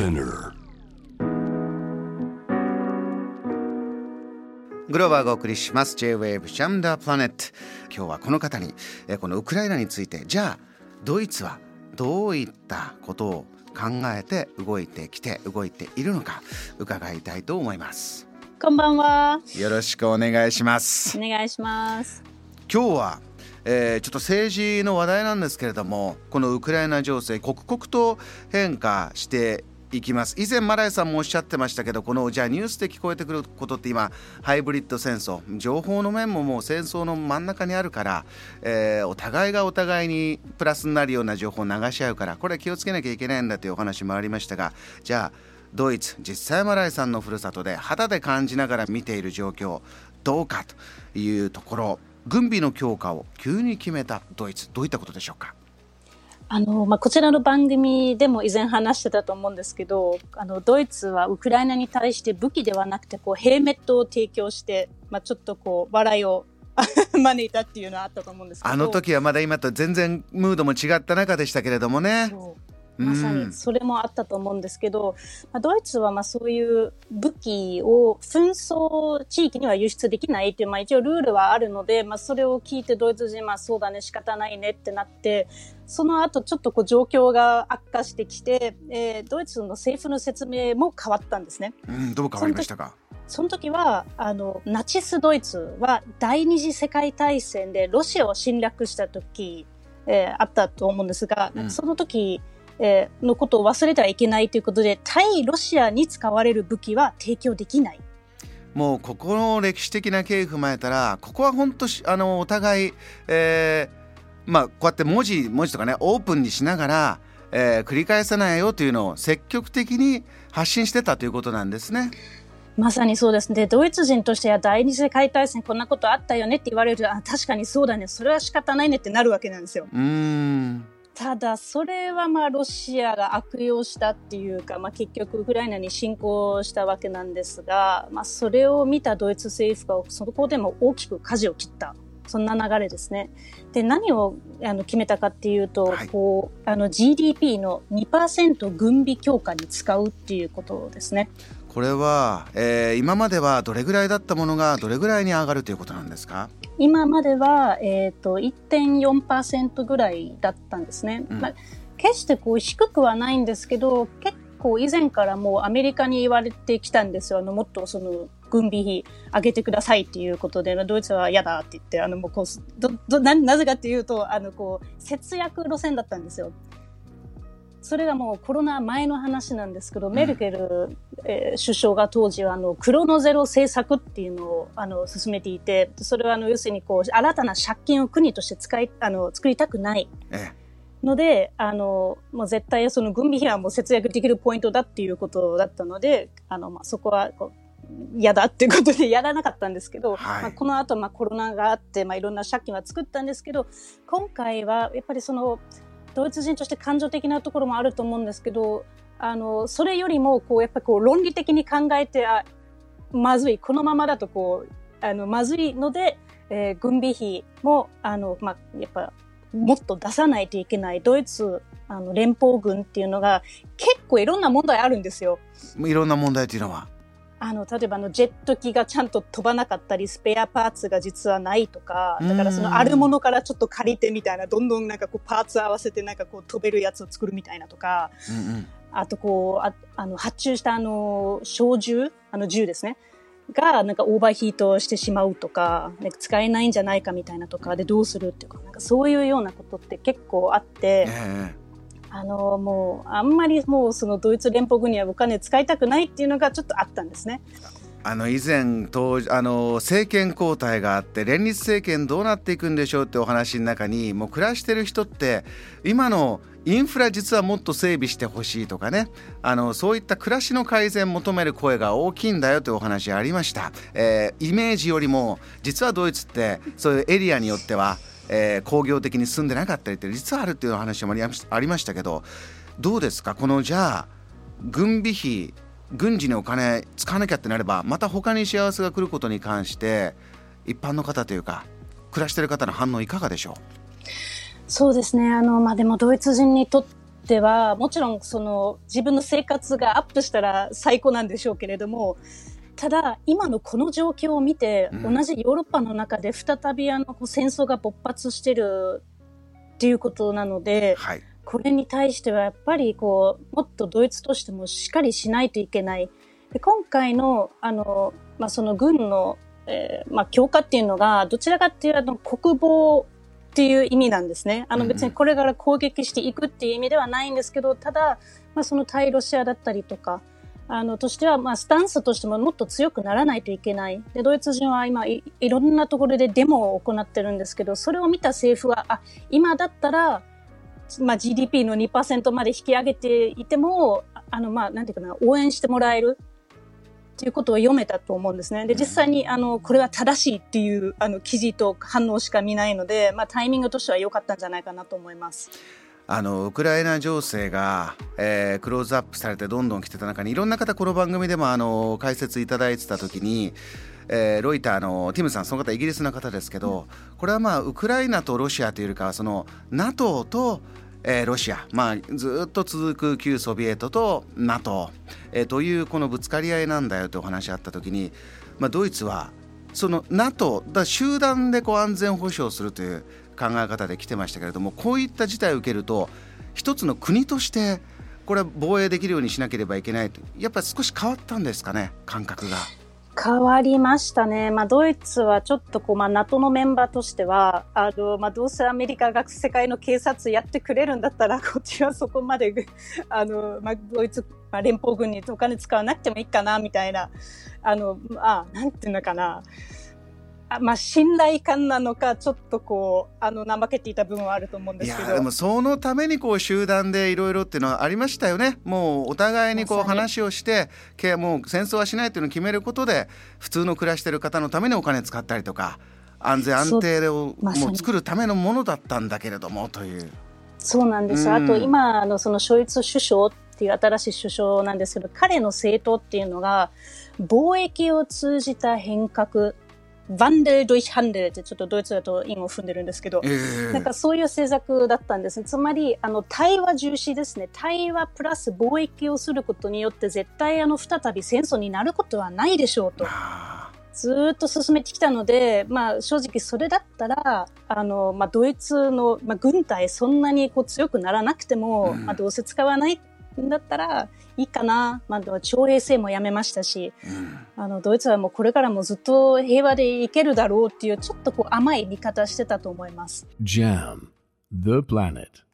Spinner. グローバーがお送りします。J-Wave ジャムダープラネット今日はこの方にえーこのウクライナについてじゃあドイツはどういったことを考えて動いてきて動いているのか伺いたいと思います。こんばんは。よろしくお願いします。お願いします。今日は、えーちょっと政治の話題なんですけれどもこのウクライナ情勢刻々と変化していきます。以前マライさんもおっしゃってましたけどこのじゃあニュースで聞こえてくることって今ハイブリッド戦争情報の面ももう戦争の真ん中にあるから、えーお互いがお互いにプラスになるような情報を流し合うからこれは気をつけなきゃいけないんだというお話もありましたがじゃあドイツ実際マライさんのふるさとで肌で感じながら見ている状況どうかというところ軍備の強化を急に決めたドイツどういったことでしょうか？あの、まあ、こちらの番組でも以前話してたと思うんですけど、あの、ドイツはウクライナに対して武器ではなくて、こう、ヘルメットを提供して、まあ、ちょっとこう、笑いを 招いたっていうのはあったと思うんですけど。あの時はまだ今と全然ムードも違った中でしたけれどもねそうまさにそれもあったと思うんですけど、まあ、ドイツはまあそういう武器を紛争地域には輸出できないっていう、まあ、一応ルールはあるので、まあ、それを聞いてドイツ人はそうだね仕方ないねってなってその後ちょっとこう状況が悪化してきて、えードイツの政府の説明も変わったんですね。うん、どう変わりましたか？その時は、あの、ナチスドイツは第二次世界大戦でロシアを侵略した時、えーあったと思うんですが、うん。その時、えーのことを忘れてはいけないということで、対ロシアに使われる武器は提供できない。もうここの歴史的な経緯踏まえたらここは本当しあのお互い、えーまあこうやって文字文字とかねオープンにしながら、えー繰り返さないよというのを積極的に発信してたということなんですね。まさにそうですね。でドイツ人としては第二次世界大戦こんなことあったよねって言われると、あ、確かにそうだね。それは仕方ないねってなるわけなんですよ。うーんただ、それはまあロシアが悪用したっていうか、まあ、結局ウクライナに侵攻したわけなんですが、まあ、それを見たドイツ政府がそこでも大きく舵を切った。そんな流れですね。で、何をあの決めたかっていうと、はいこう、あの GDP の2%軍備強化に使うっていうことですね。これは、えー今まではどれぐらいだったものがどれぐらいに上がるということなんですか？今までは、えっ、と、1.4%ぐらいだったんですね。うんまあ、決してこう低くはないんですけど、結構以前からもうアメリカに言われてきたんですよ。あの、もっとその、軍備費上げてくださいっていうことで、ドイツは嫌だって言って、あの、もうこう、ど、ど、な、なぜかっていうと、あの、こう、節約路線だったんですよ。それがもうコロナ前の話なんですけど、メルケル、えー首相が当時はあのクロノゼロ政策っていうのをあの進めていて、それはあの要するにこう新たな借金を国として使いあの作りたくないえので、あのもう絶対その軍備費はもう節約できるポイントだっていうことだったので、あのまあそこはこう嫌だっていうことでやらなかったんですけど、はい。まあ、この後まあコロナがあって、まあ、いろんな借金は作ったんですけど今回はやっぱりそのドイツ人として感情的なところもあると思うんですけどあのそれよりもこうやっぱりこう論理的に考えてあまずいこのままだとこうあのまずいので、えー軍備費もあの、まあ、やっぱもっと出さないといけないドイツあの連邦軍っていうのが結構いろんな問題あるんですよ。いろんな問題というのはあの、例えばあの、ジェット機がちゃんと飛ばなかったり、スペアパーツが実はないとか、だからそうんのあるものからちょっと借りてみたいな、どんどんなんかこうパーツ合わせてなんかこう飛べるやつを作るみたいなとか、うんうん。あとこう、ああの、発注したあの、小銃、あの銃ですね。が、なんかオーバーヒートしてしまうとか、なんか使えないんじゃないかみたいなとかでどうするっていうか、なんかそういうようなことって結構あって、えあの、もう、あんまりもうそのドイツ連邦軍にはお金使いたくないっていうのがちょっとあったんですね。あの以前当あの政権交代があって連立政権どうなっていくんでしょうってお話の中にもう暮らしてる人って今のインフラ実はもっと整備してほしいとかねあのそういった暮らしの改善求める声が大きいんだよというお話ありました、えーイメージよりも実はドイツってそういうエリアによっては、えー工業的に進んでなかったりって実はあるっていう話もありましたけどどうですか？このじゃあ軍備費軍事にお金使わなきゃってなればまた他に幸せが来ることに関して一般の方というか暮らしてる方の反応いかがでしょう？そうですね。あの、まあ、でもドイツ人にとっては、もちろんその自分の生活がアップしたら最高なんでしょうけれども、ただ、今のこの状況を見て、うん同じヨーロッパの中で再びあの戦争が勃発してるっていうことなので、はい。これに対してはやっぱりこう、もっとドイツとしてもしっかりしないといけない。で今回の、あの、まあ、その軍の、えーまあ、強化っていうのが、どちらかっていうとあの国防っていう意味なんですね。あの別にこれから攻撃していくっていう意味ではないんですけど、ただ、まあ、その対ロシアだったりとか、あの、としては、まあ、スタンスとしてももっと強くならないといけない。で、ドイツ人は今い、いろんなところでデモを行ってるんですけど、それを見た政府は、あ、今だったら、まあ、GDP の2%まで引き上げていても、ああの、まあ、なんていうかな、応援してもらえるっていうことを読めたと思うんですね。で、実際に、あの、これは正しいっていう、あの、記事と反応しか見ないので、まあ、タイミングとしては良かったんじゃないかなと思います。あのウクライナ情勢が、えークローズアップされてどんどん来てた中にいろんな方この番組でもあの解説いただいてた時に、えーロイターのティムさんその方イギリスの方ですけど、これはまあウクライナとロシアというよりかはその NATO とえーロシア、まあ、ずっと続く旧ソビエトと NATO、えーというこのぶつかり合いなんだよというお話あった時に、まあ、ドイツはその NATO だ集団でこう安全保障するという考え方で来てましたけれどもこういった事態を受けると一つの国としてこれは防衛できるようにしなければいけないとやっぱり少し変わったんですかね感覚が。変わりましたね。まあ、ドイツはちょっとこう、まあ、NATO のメンバーとしては、あの、まあ、どうせアメリカが世界の警察やってくれるんだったら、こっちはそこまで、あの、まあ、ドイツ、まあ、連邦軍にお金使わなくてもいいかな、みたいな、あの、まあ、なんていうのかな。あまあ、信頼感なのか、ちょっとこう、あの、怠けていた部分はあると思うんですけど。いやでもそのためにこう集団でいろいろっていうのはありましたよねもうお互いにこう話をしてけもう戦争はしないというのを決めることで普通の暮らしてる方のためにお金使ったりとか安全安定をもう作るためのものだったんだけれどもという。そうなんです。うんあと今のそのショイツ首相っていう新しい首相なんですけど、彼の政党っていうのが貿易を通じた変革、Wandel durch Handel ってちょっとドイツだと韻を踏んでるんですけど、えーなんかそういう政策だったんですね。つまり、あの、対話重視ですね。対話プラス貿易をすることによって絶対あの、再び戦争になることはないでしょうと。あずーっと進めてきたので、まあ正直それだったら、あの、まあドイツの、まあ、軍隊そんなにこう強くならなくても、うんまあどうせ使わないんだったらいいかな。まあ徴兵制もやめましたし、ーうんあのドイツはもうこれからもずっと平和でいけるだろうっていうちょっとこう甘い見方してたと思います。Jam, the planet.